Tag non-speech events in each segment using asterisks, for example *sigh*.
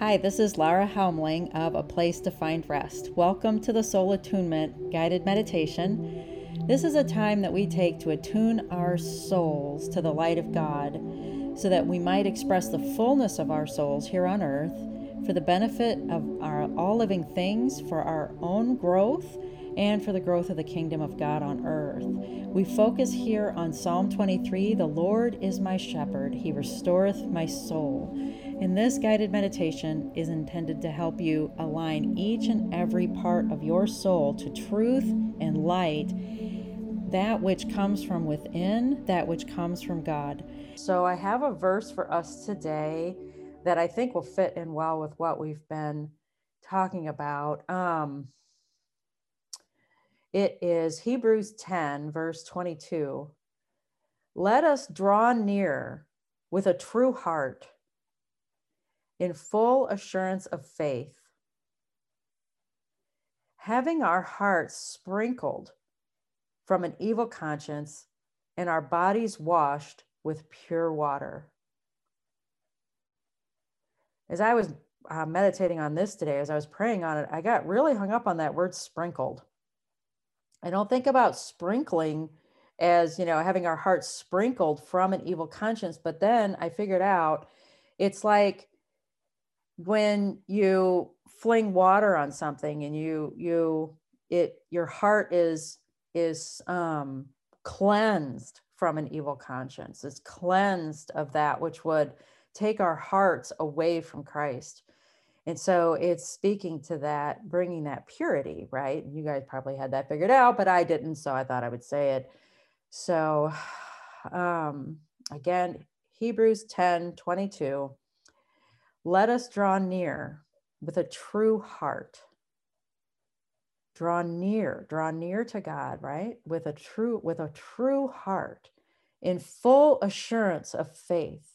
Hi, this is Lara Helmling of A Place to Find Rest. Welcome to the Soul Attunement Guided Meditation. This is a time that we take to attune our souls to the light of God so that we might express the fullness of our souls here on earth for the benefit of our all living things, for our own growth, and for the growth of the kingdom of God on earth. We focus here on Psalm 23 The Lord is my shepherd, he restoreth my soul. And this guided meditation is intended to help you align each and every part of your soul to truth and light, that which comes from within, that which comes from God. So, I have a verse for us today that I think will fit in well with what we've been talking about. Um, it is Hebrews 10, verse 22. Let us draw near with a true heart in full assurance of faith, having our hearts sprinkled from an evil conscience and our bodies washed with pure water. As I was uh, meditating on this today, as I was praying on it, I got really hung up on that word sprinkled. I don't think about sprinkling as, you know, having our hearts sprinkled from an evil conscience, but then I figured out it's like when you fling water on something and you you it your heart is is um cleansed from an evil conscience. It's cleansed of that which would take our hearts away from Christ. And so it's speaking to that, bringing that purity, right? You guys probably had that figured out, but I didn't. So I thought I would say it. So *sighs* um, again, Hebrews 10 22. Let us draw near with a true heart. Draw near, draw near to God, right? With a true, with a true heart, in full assurance of faith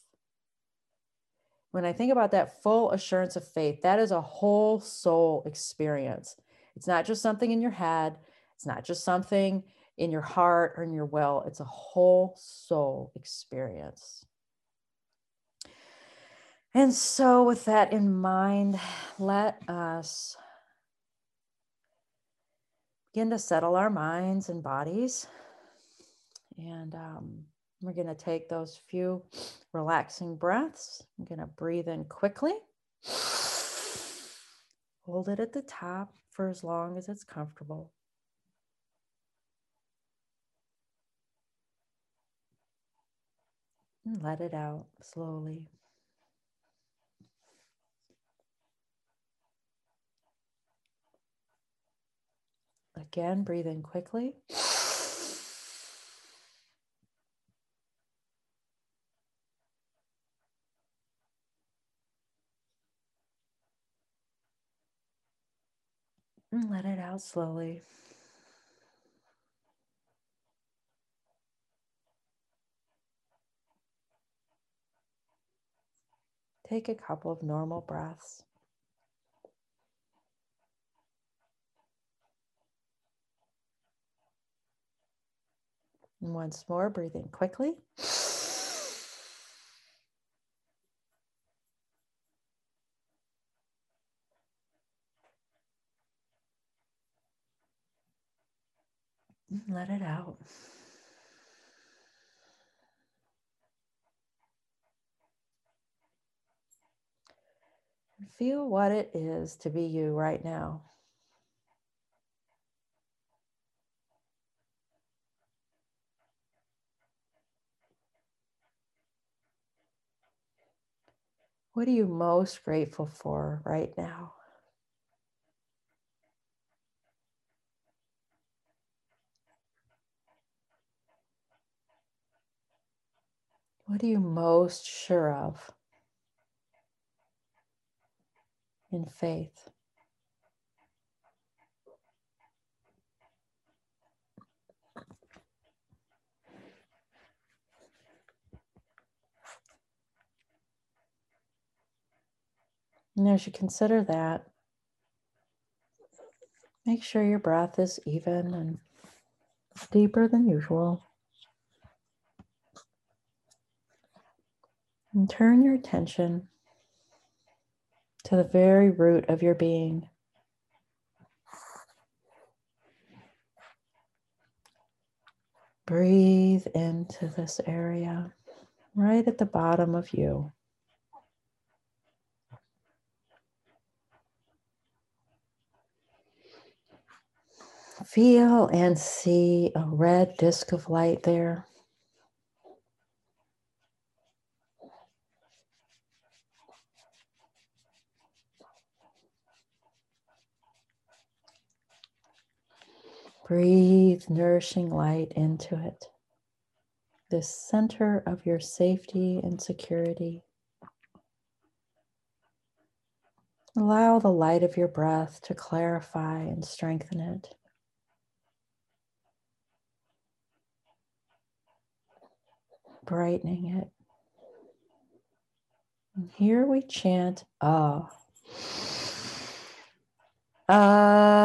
when I think about that full assurance of faith, that is a whole soul experience. It's not just something in your head, it's not just something in your heart or in your will, it's a whole soul experience. And so, with that in mind, let us begin to settle our minds and bodies. And um, we're going to take those few relaxing breaths. I'm going to breathe in quickly. Hold it at the top for as long as it's comfortable. And let it out slowly. Again, breathe in quickly. And let it out slowly. Take a couple of normal breaths. And once more, breathe in quickly. Let it out. feel what it is to be you right now. What are you most grateful for right now? What are you most sure of in faith? And as you consider that, make sure your breath is even and deeper than usual. And turn your attention to the very root of your being. Breathe into this area right at the bottom of you. Feel and see a red disk of light there. Breathe nourishing light into it, the center of your safety and security. Allow the light of your breath to clarify and strengthen it. Brightening it. And here we chant Ah. Ah.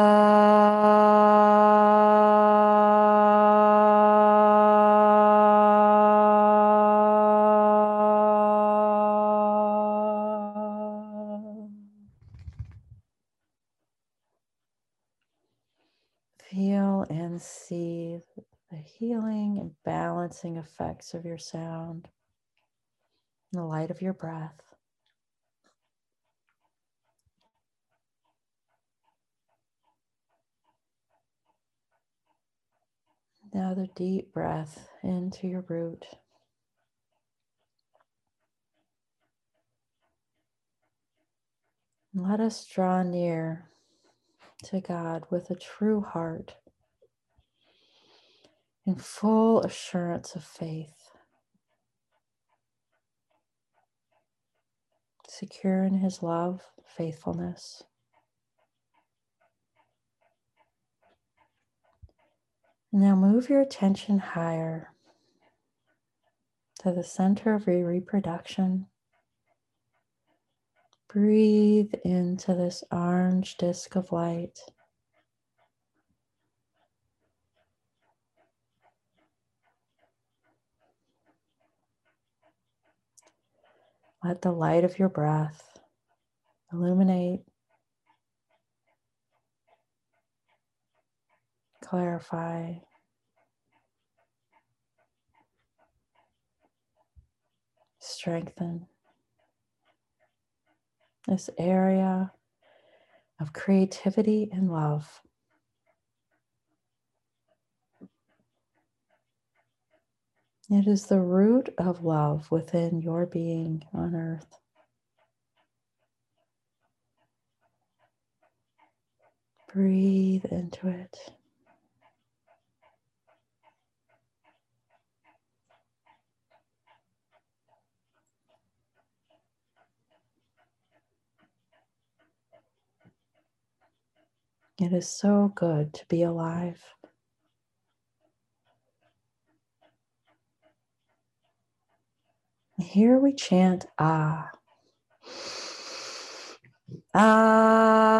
Effects of your sound the light of your breath. Another deep breath into your root. Let us draw near to God with a true heart in full assurance of faith, secure in His love, faithfulness. Now move your attention higher to the center of your reproduction. Breathe into this orange disk of light. Let the light of your breath illuminate, clarify, strengthen this area of creativity and love. It is the root of love within your being on earth. Breathe into it. It is so good to be alive. Here we chant Ah. Ah.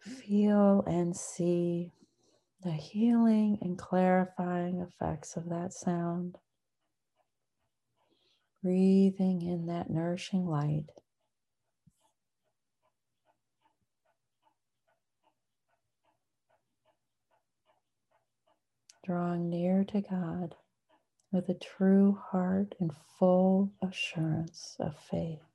Feel and see healing and clarifying effects of that sound. Breathing in that nourishing light. Drawing near to God with a true heart and full assurance of faith.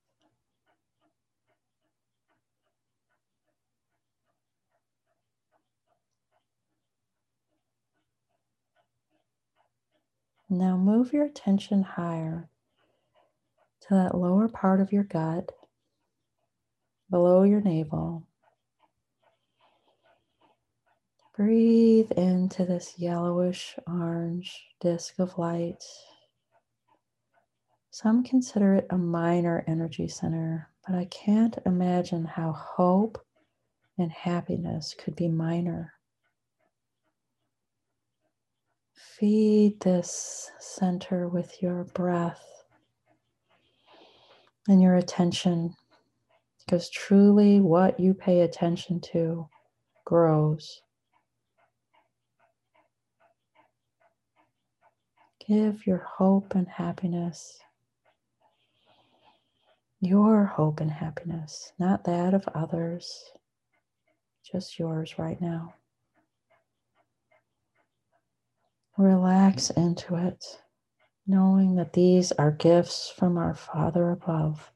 Now move your attention higher to that lower part of your gut, below your navel. Breathe into this yellowish orange disk of light. Some consider it a minor energy center, but I can't imagine how hope and happiness could be minor. Feed this center with your breath and your attention because truly what you pay attention to grows. Give your hope and happiness, your hope and happiness, not that of others, just yours right now. Relax into it, knowing that these are gifts from our Father above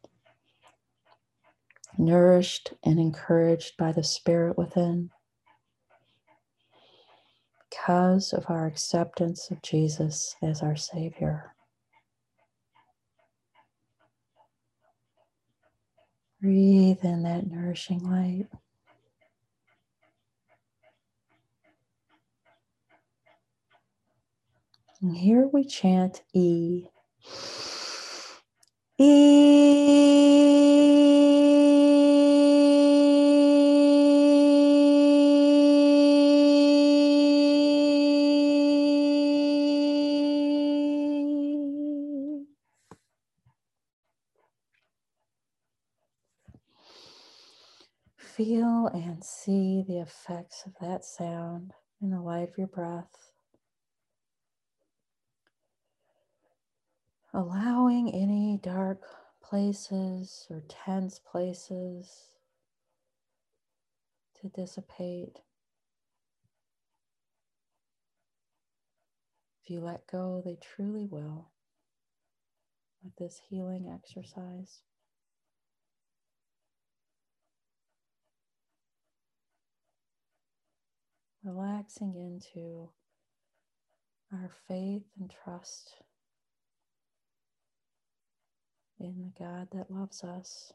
nourished and encouraged by the Spirit within because of our acceptance of Jesus as our Savior. Breathe in that nourishing light. And here we chant E. E. Feel and see the effects of that sound in the light of your breath. Allowing any dark places or tense places to dissipate. If you let go, they truly will with this healing exercise. relaxing into our faith and trust in the God that loves us.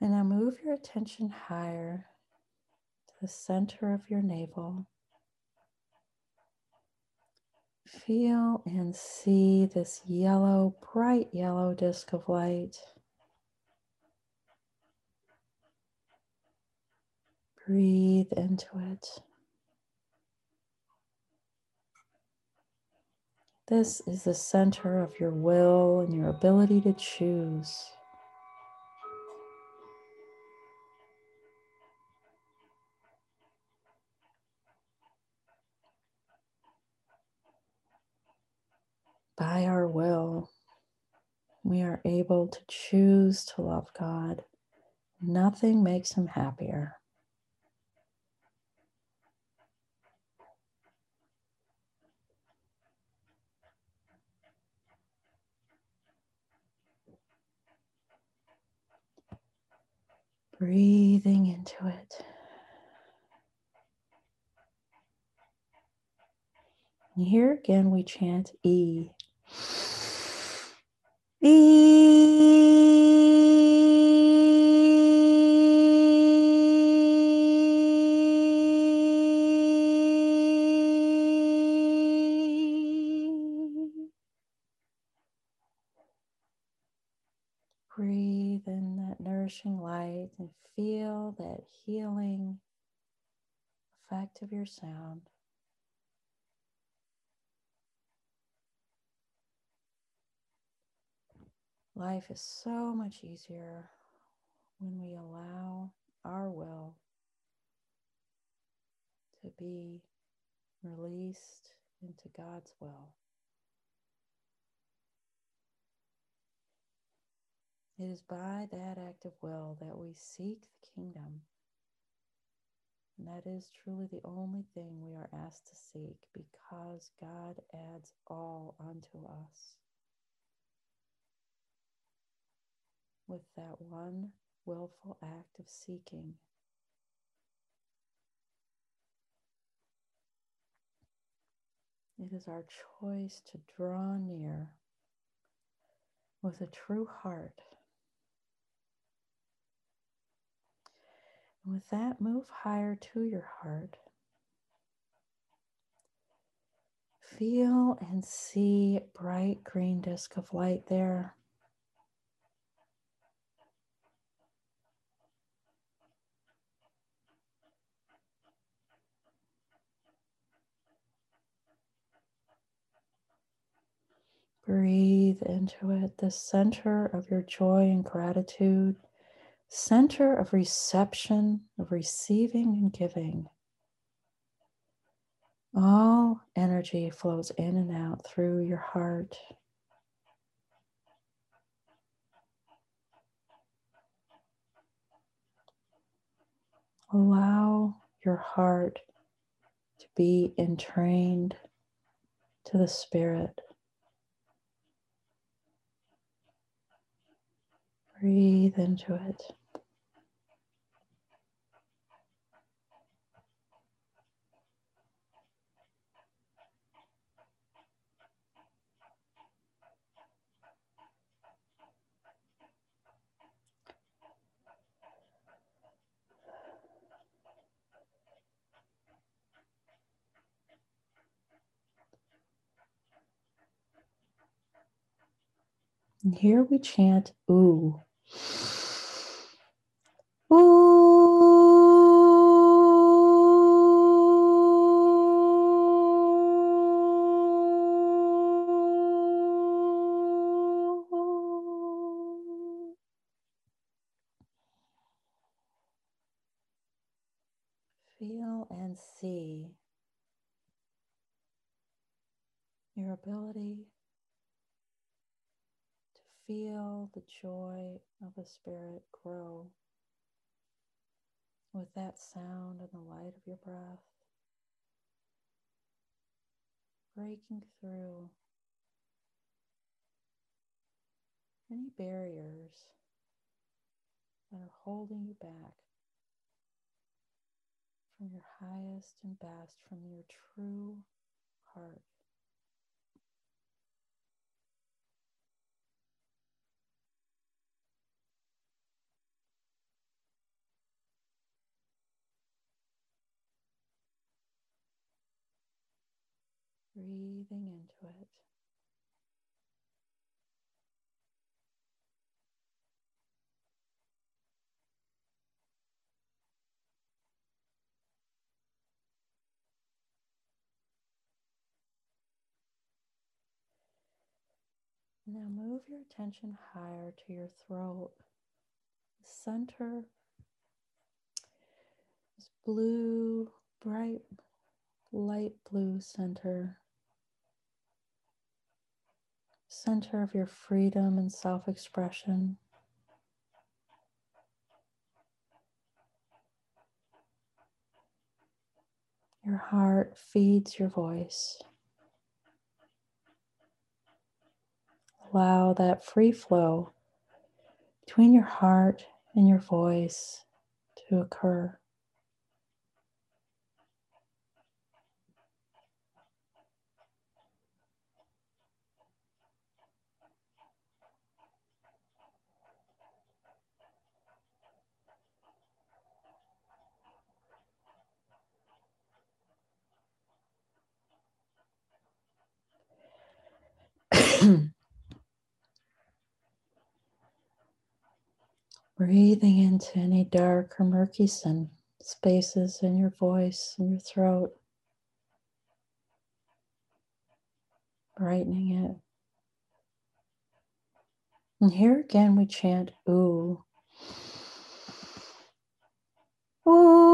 And now move your attention higher to the center of your navel. Feel and see this yellow, bright yellow disk of light. Breathe into it. This is the center of your will and your ability to choose. By our will, we are able to choose to love God. Nothing makes him happier. Breathing into it. And here again, we chant E. E. light and feel that healing effect of your sound. Life is so much easier when we allow our will to be released into God's will. It is by that act of will that we seek the kingdom. And that is truly the only thing we are asked to seek because God adds all unto us. With that one willful act of seeking, it is our choice to draw near with a true heart with that, move higher to your heart. Feel and see bright green disk of light there. Breathe into it, the center of your joy and gratitude, center of reception, of receiving and giving. All energy flows in and out through your heart. Allow your heart to be entrained to the Spirit. Breathe into it. And here we chant ooh. Feel the joy of the Spirit grow with that sound and the light of your breath, breaking through any barriers that are holding you back from your highest and best, from your true heart. Breathing into it. Now move your attention higher to your throat. Center this blue, bright, light blue center center of your freedom and self expression. Your heart feeds your voice. Allow that free flow between your heart and your voice to occur. *clears throat* Breathing into any dark or murky spaces in your voice and your throat, brightening it. And here again we chant ooh. Ooh.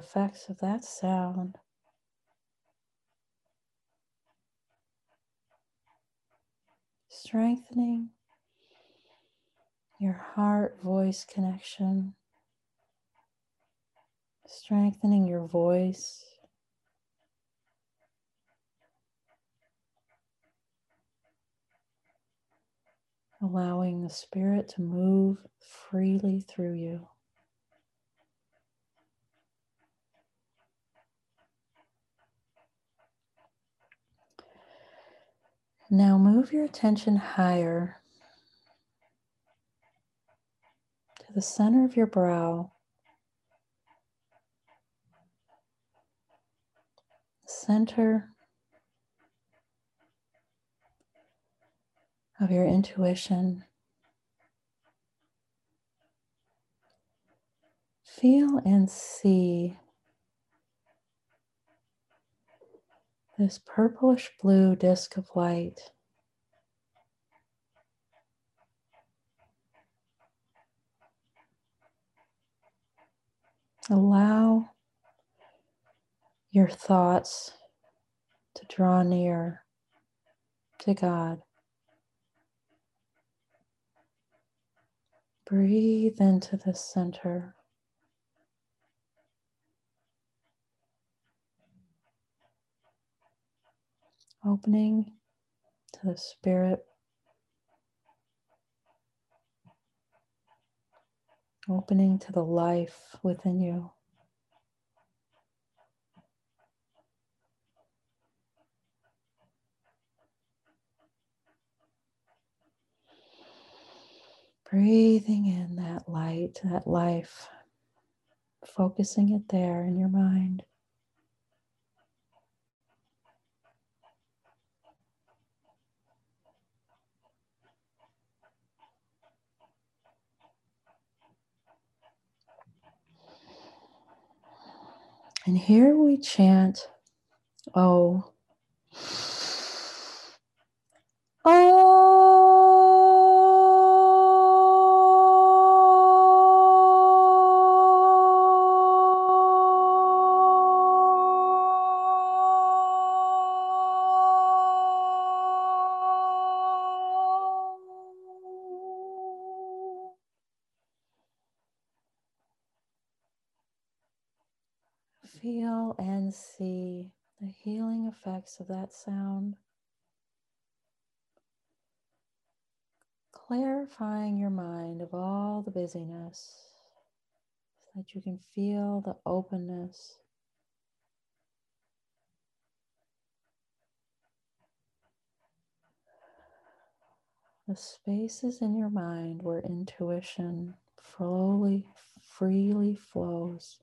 Effects of that sound. Strengthening your heart voice connection, strengthening your voice. Allowing the spirit to move freely through you. Now move your attention higher to the center of your brow, center of your intuition. Feel and see this purplish blue disk of light. Allow your thoughts to draw near to God. Breathe into the center. Opening to the Spirit. Opening to the life within you. Breathing in that light, that life, focusing it there in your mind. And here we chant, Oh. oh Feel and see the healing effects of that sound. Clarifying your mind of all the busyness so that you can feel the openness. The spaces in your mind where intuition slowly, freely flows.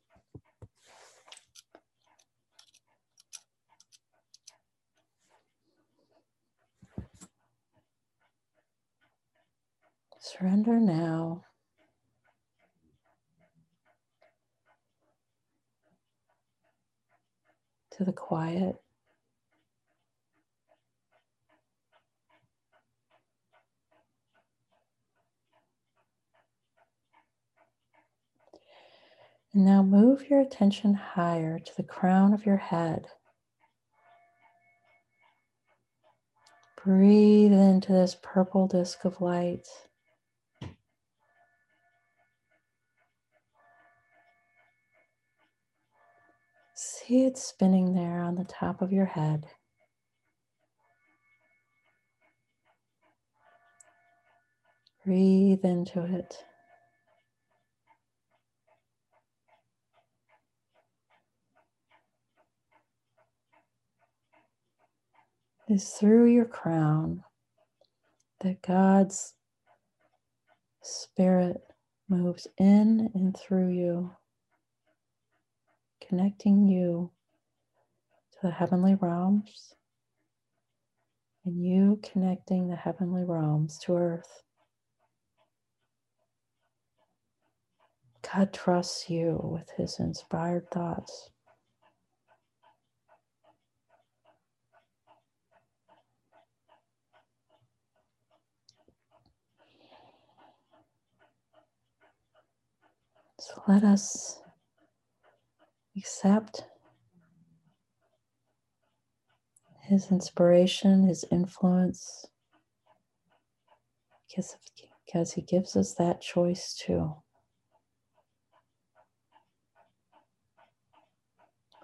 Surrender now. To the quiet. And now move your attention higher to the crown of your head. Breathe into this purple disk of light. See it spinning there on the top of your head. Breathe into it. Is through your crown that God's Spirit moves in and through you connecting you to the heavenly realms and you connecting the heavenly realms to earth. God trusts you with his inspired thoughts. So let us accept his inspiration, his influence, because, he gives us that choice too.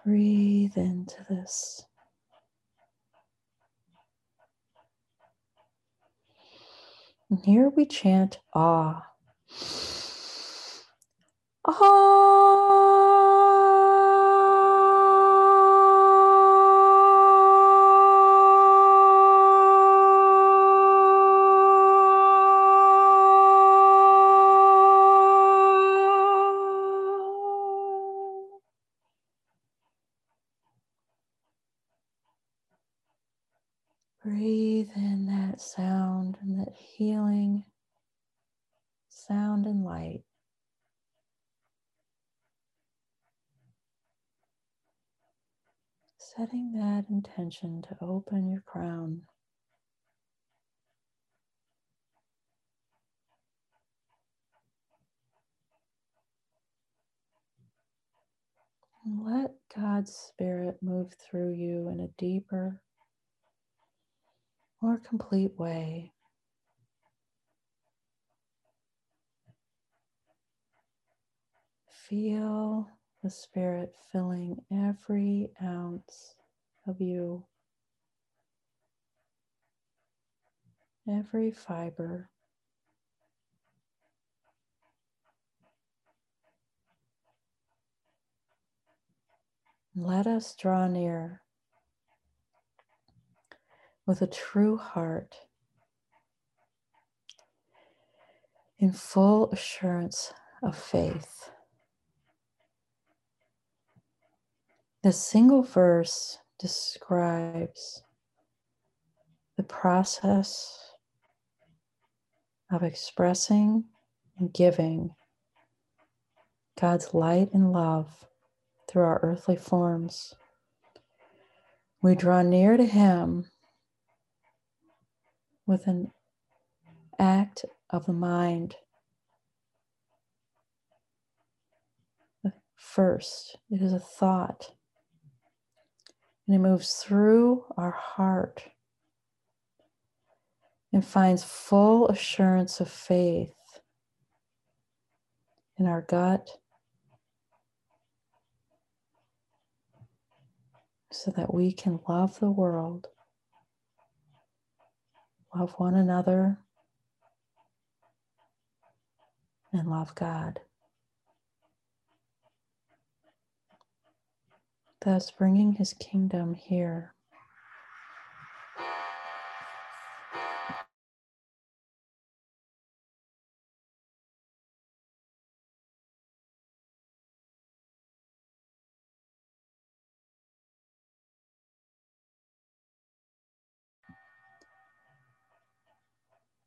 Breathe into this. And here we chant ah. Ah. Breathe in that sound and that healing sound and light. Setting that intention to open your crown. Let God's Spirit move through you in a deeper, more complete way. Feel the Spirit filling every ounce of you, every fiber. Let us draw near with a true heart in full assurance of faith. The single verse describes the process of expressing and giving God's light and love through our earthly forms. We draw near to Him with an act of the mind. First, it is a thought, and it moves through our heart and finds full assurance of faith in our gut so that we can love the world, love one another, and love God. Thus, bringing his kingdom here.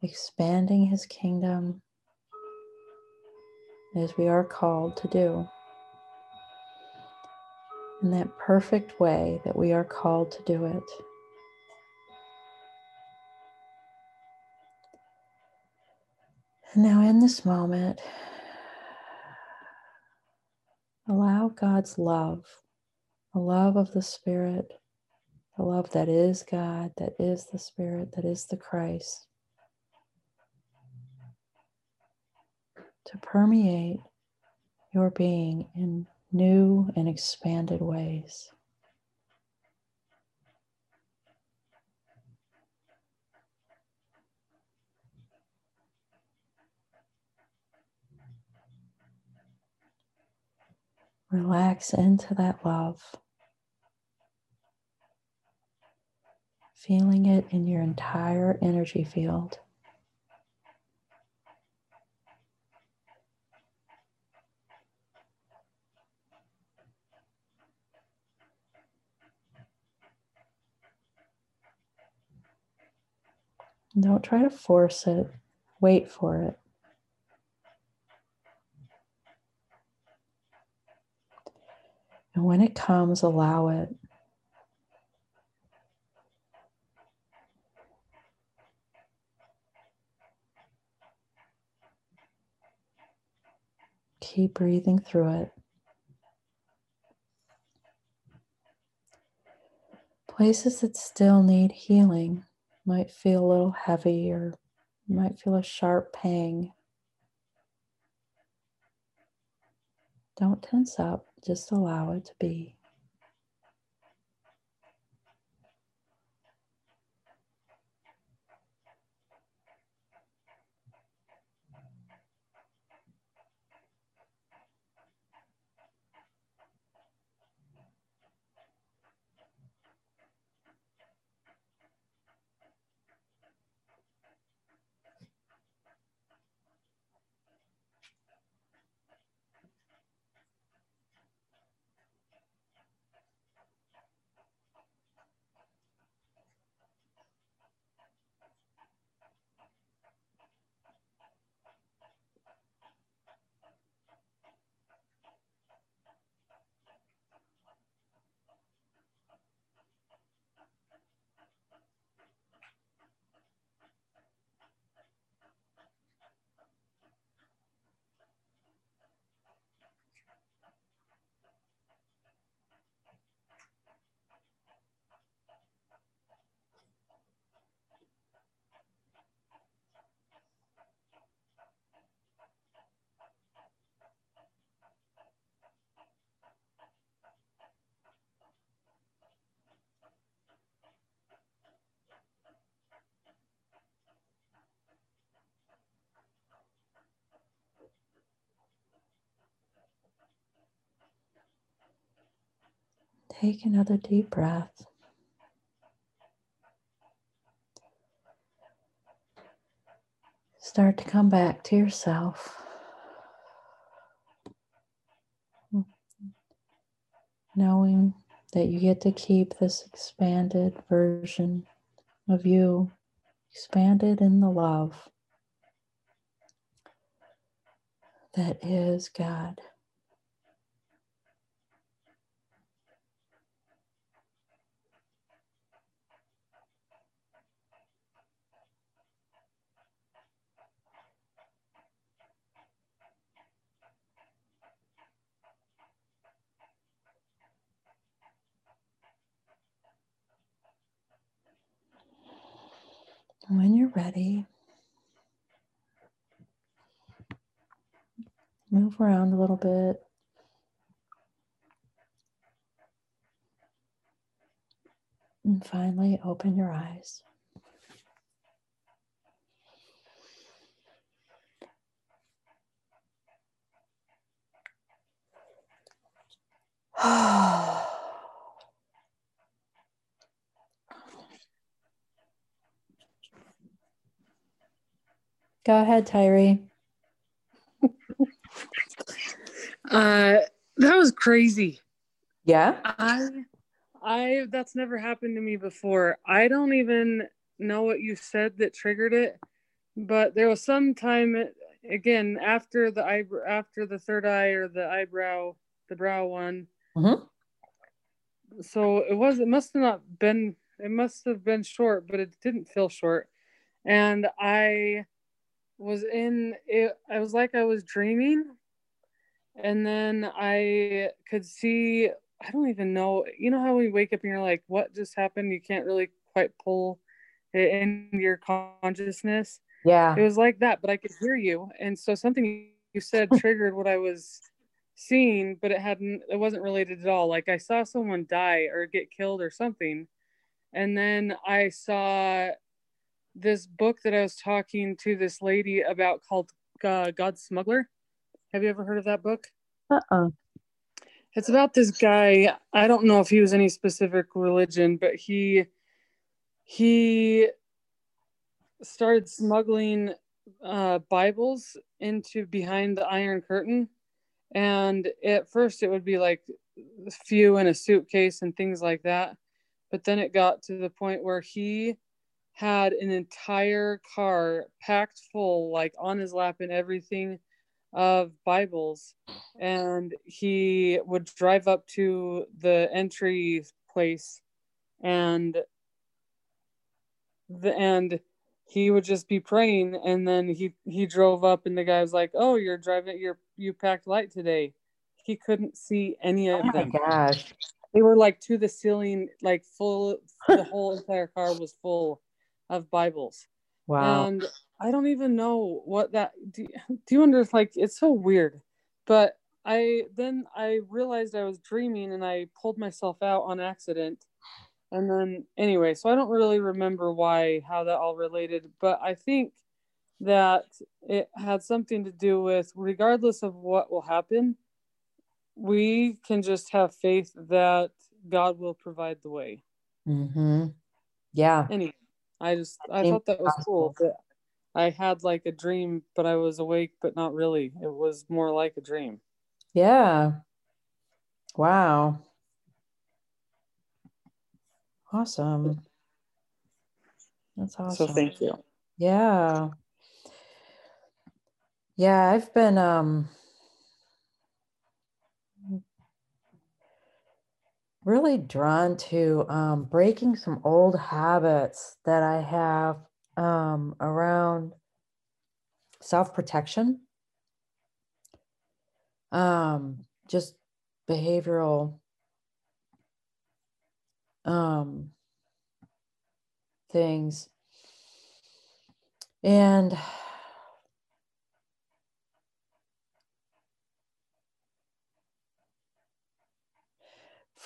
expanding his kingdom as we are called to do in that perfect way that we are called to do it. And now, in this moment, allow God's love, the love of the Spirit, the love that is God, that is the Spirit, that is the Christ, to permeate your being in new and expanded ways. Relax into that love, feeling it in your entire energy field. Don't try to force it, wait for it. And when it comes, allow it. Keep breathing through it. Places that still need healing might feel a little heavy or you might feel a sharp pang. Don't tense up, just allow it to be. Take another deep breath. Start to come back to yourself. Knowing that you get to keep this expanded version of you, expanded in the love that is God. When you're ready, move around a little bit. And finally, open your eyes. *sighs* *sighs* Go ahead, Tyree. uh, that was crazy. Yeah. I, I that's never happened to me before. I don't even know what you said that triggered it, but there was some time again after the eyebrow, after the third eye or the eyebrow, the brow one. Mm-hmm. So it was. It must have not been. It must have been short, but it didn't feel short. And I was in it I was like I was dreaming. And then I could see I don't even know you know how we wake up and you're like what just happened? You can't really quite pull it in your consciousness. Yeah. It was like that but I could hear you. And so something you said *laughs* triggered what I was seeing but it hadn't it wasn't related at all. Like I saw someone die or get killed or something. And then I saw this book that I was talking to this lady about called uh, God's Smuggler. Have you ever heard of that book? Uh uh-uh. uh It's about this guy. I don't know if he was any specific religion, but he he started smuggling uh, Bibles into behind the Iron Curtain. And at first, it would be like a few in a suitcase and things like that. But then it got to the point where he had an entire car packed full, like on his lap and everything, of Bibles. And he would drive up to the entry place and the and he would just be praying and then he he drove up and the guy was like oh you're driving you're you packed light today. He couldn't see any oh of oh them. gosh. They were like to the ceiling like full the whole entire car was full of Bibles. Wow. And I don't even know what that do, do you wonder like it's so weird. But I then I realized I was dreaming and I pulled myself out on accident. And then anyway, so I don't really remember why how that all related, but I think that it had something to do with regardless of what will happen, we can just have faith that God will provide the way. Mm-hmm. Yeah. Anyway, I just I thought that was cool I had like a dream, but I was awake, but not really. It was more like a dream. Yeah. Wow. Awesome. That's awesome. So thank you. Yeah. Yeah, I've been um really drawn to um, breaking some old habits that I have um, around self protection, um, just behavioral um, things. And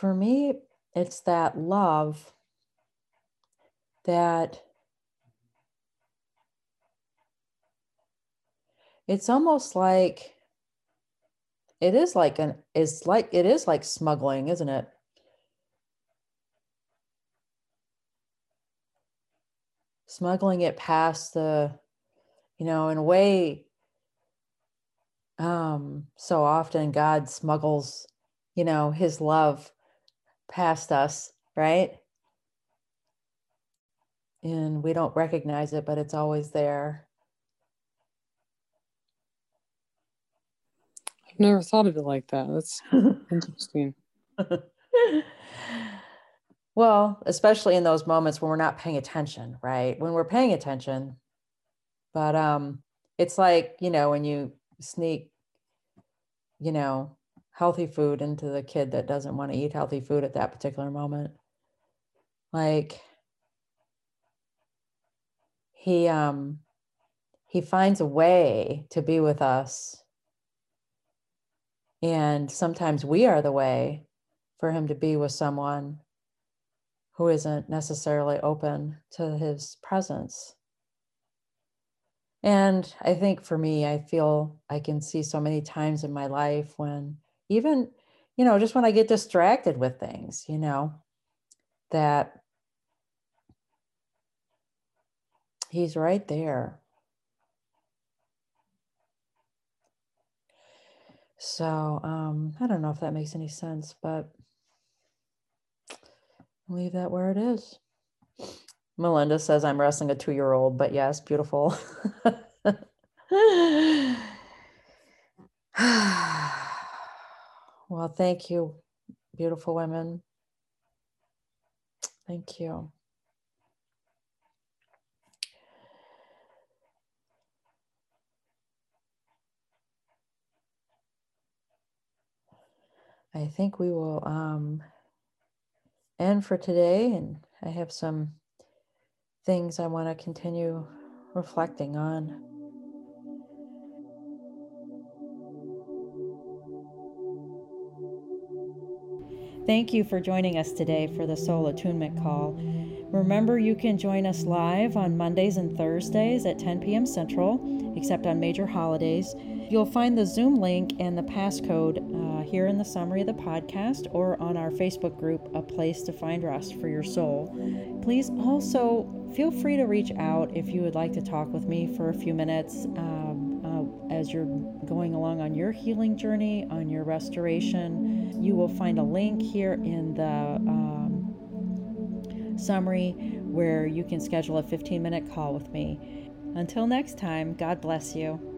For me, it's that love that it's almost like it is like an it's like it is like smuggling, isn't it? Smuggling it past the, you know, in a way, um, so often God smuggles, you know, his love past us, right? And we don't recognize it, but it's always there. I've never thought of it like that. That's *laughs* interesting. *laughs* well, especially in those moments when we're not paying attention, right? When we're paying attention, but um it's like, you know, when you sneak you know, healthy food into the kid that doesn't want to eat healthy food at that particular moment. Like he um he finds a way to be with us. And sometimes we are the way for him to be with someone who isn't necessarily open to his presence. And I think for me, I feel I can see so many times in my life when even, you know, just when I get distracted with things, you know, that he's right there. So um, I don't know if that makes any sense, but leave that where it is. Melinda says I'm wrestling a two year old, but yes, beautiful. *laughs* *sighs* *sighs* *sighs* well, thank you, beautiful women. Thank you. I think we will um, end for today, and I have some things I want to continue reflecting on. Thank you for joining us today for the Soul Attunement Call. Remember, you can join us live on Mondays and Thursdays at 10 p.m. Central, except on major holidays. You'll find the Zoom link and the passcode uh, here in the summary of the podcast or on our Facebook group, A Place to Find Rest for Your Soul. Please also feel free to reach out if you would like to talk with me for a few minutes um, uh, as you're going along on your healing journey, on your restoration. You will find a link here in the um, summary where you can schedule a 15 minute call with me. Until next time, God bless you.